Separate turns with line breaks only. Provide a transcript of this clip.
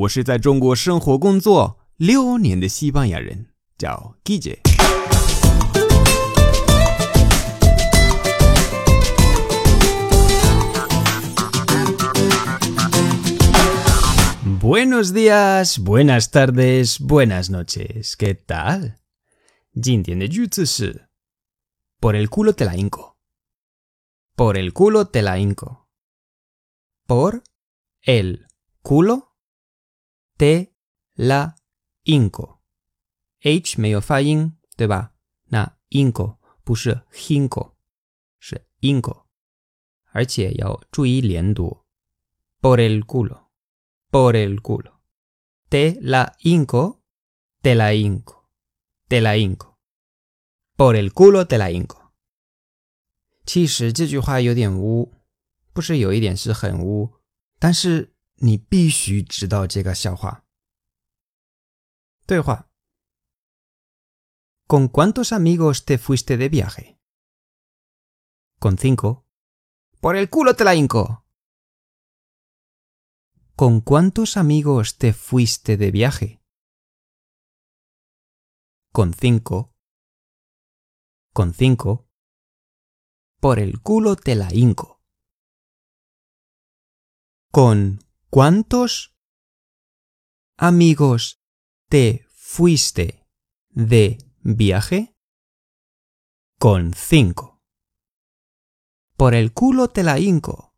我是在中国生活工作六年的西班牙人，叫 Guille。Buenos días, buenas tardes, buenas noches. ¿Qué tal? 今天的句子是 Por el culo te la hinco. Por el culo te la hinco. Por el culo te la hinco. H 没有发音，对吧？那 inco 不是 hinco，是 inco，而且要注意连读。Por el culo。por el culo. Te la hinco, te la hinco, te la hinco. Por el culo te la hinco. 其实这句话有点污，不是有一点是很污，但是你必须知道这个笑话。对话：¿Con cuántos amigos te fuiste de viaje? Con cinco. Por el culo te la hinco. ¿Con cuántos amigos te fuiste de viaje? Con cinco. Con cinco. Por el culo te la hinco. ¿Con cuántos amigos te fuiste de viaje? Con cinco. Por el culo te la hinco.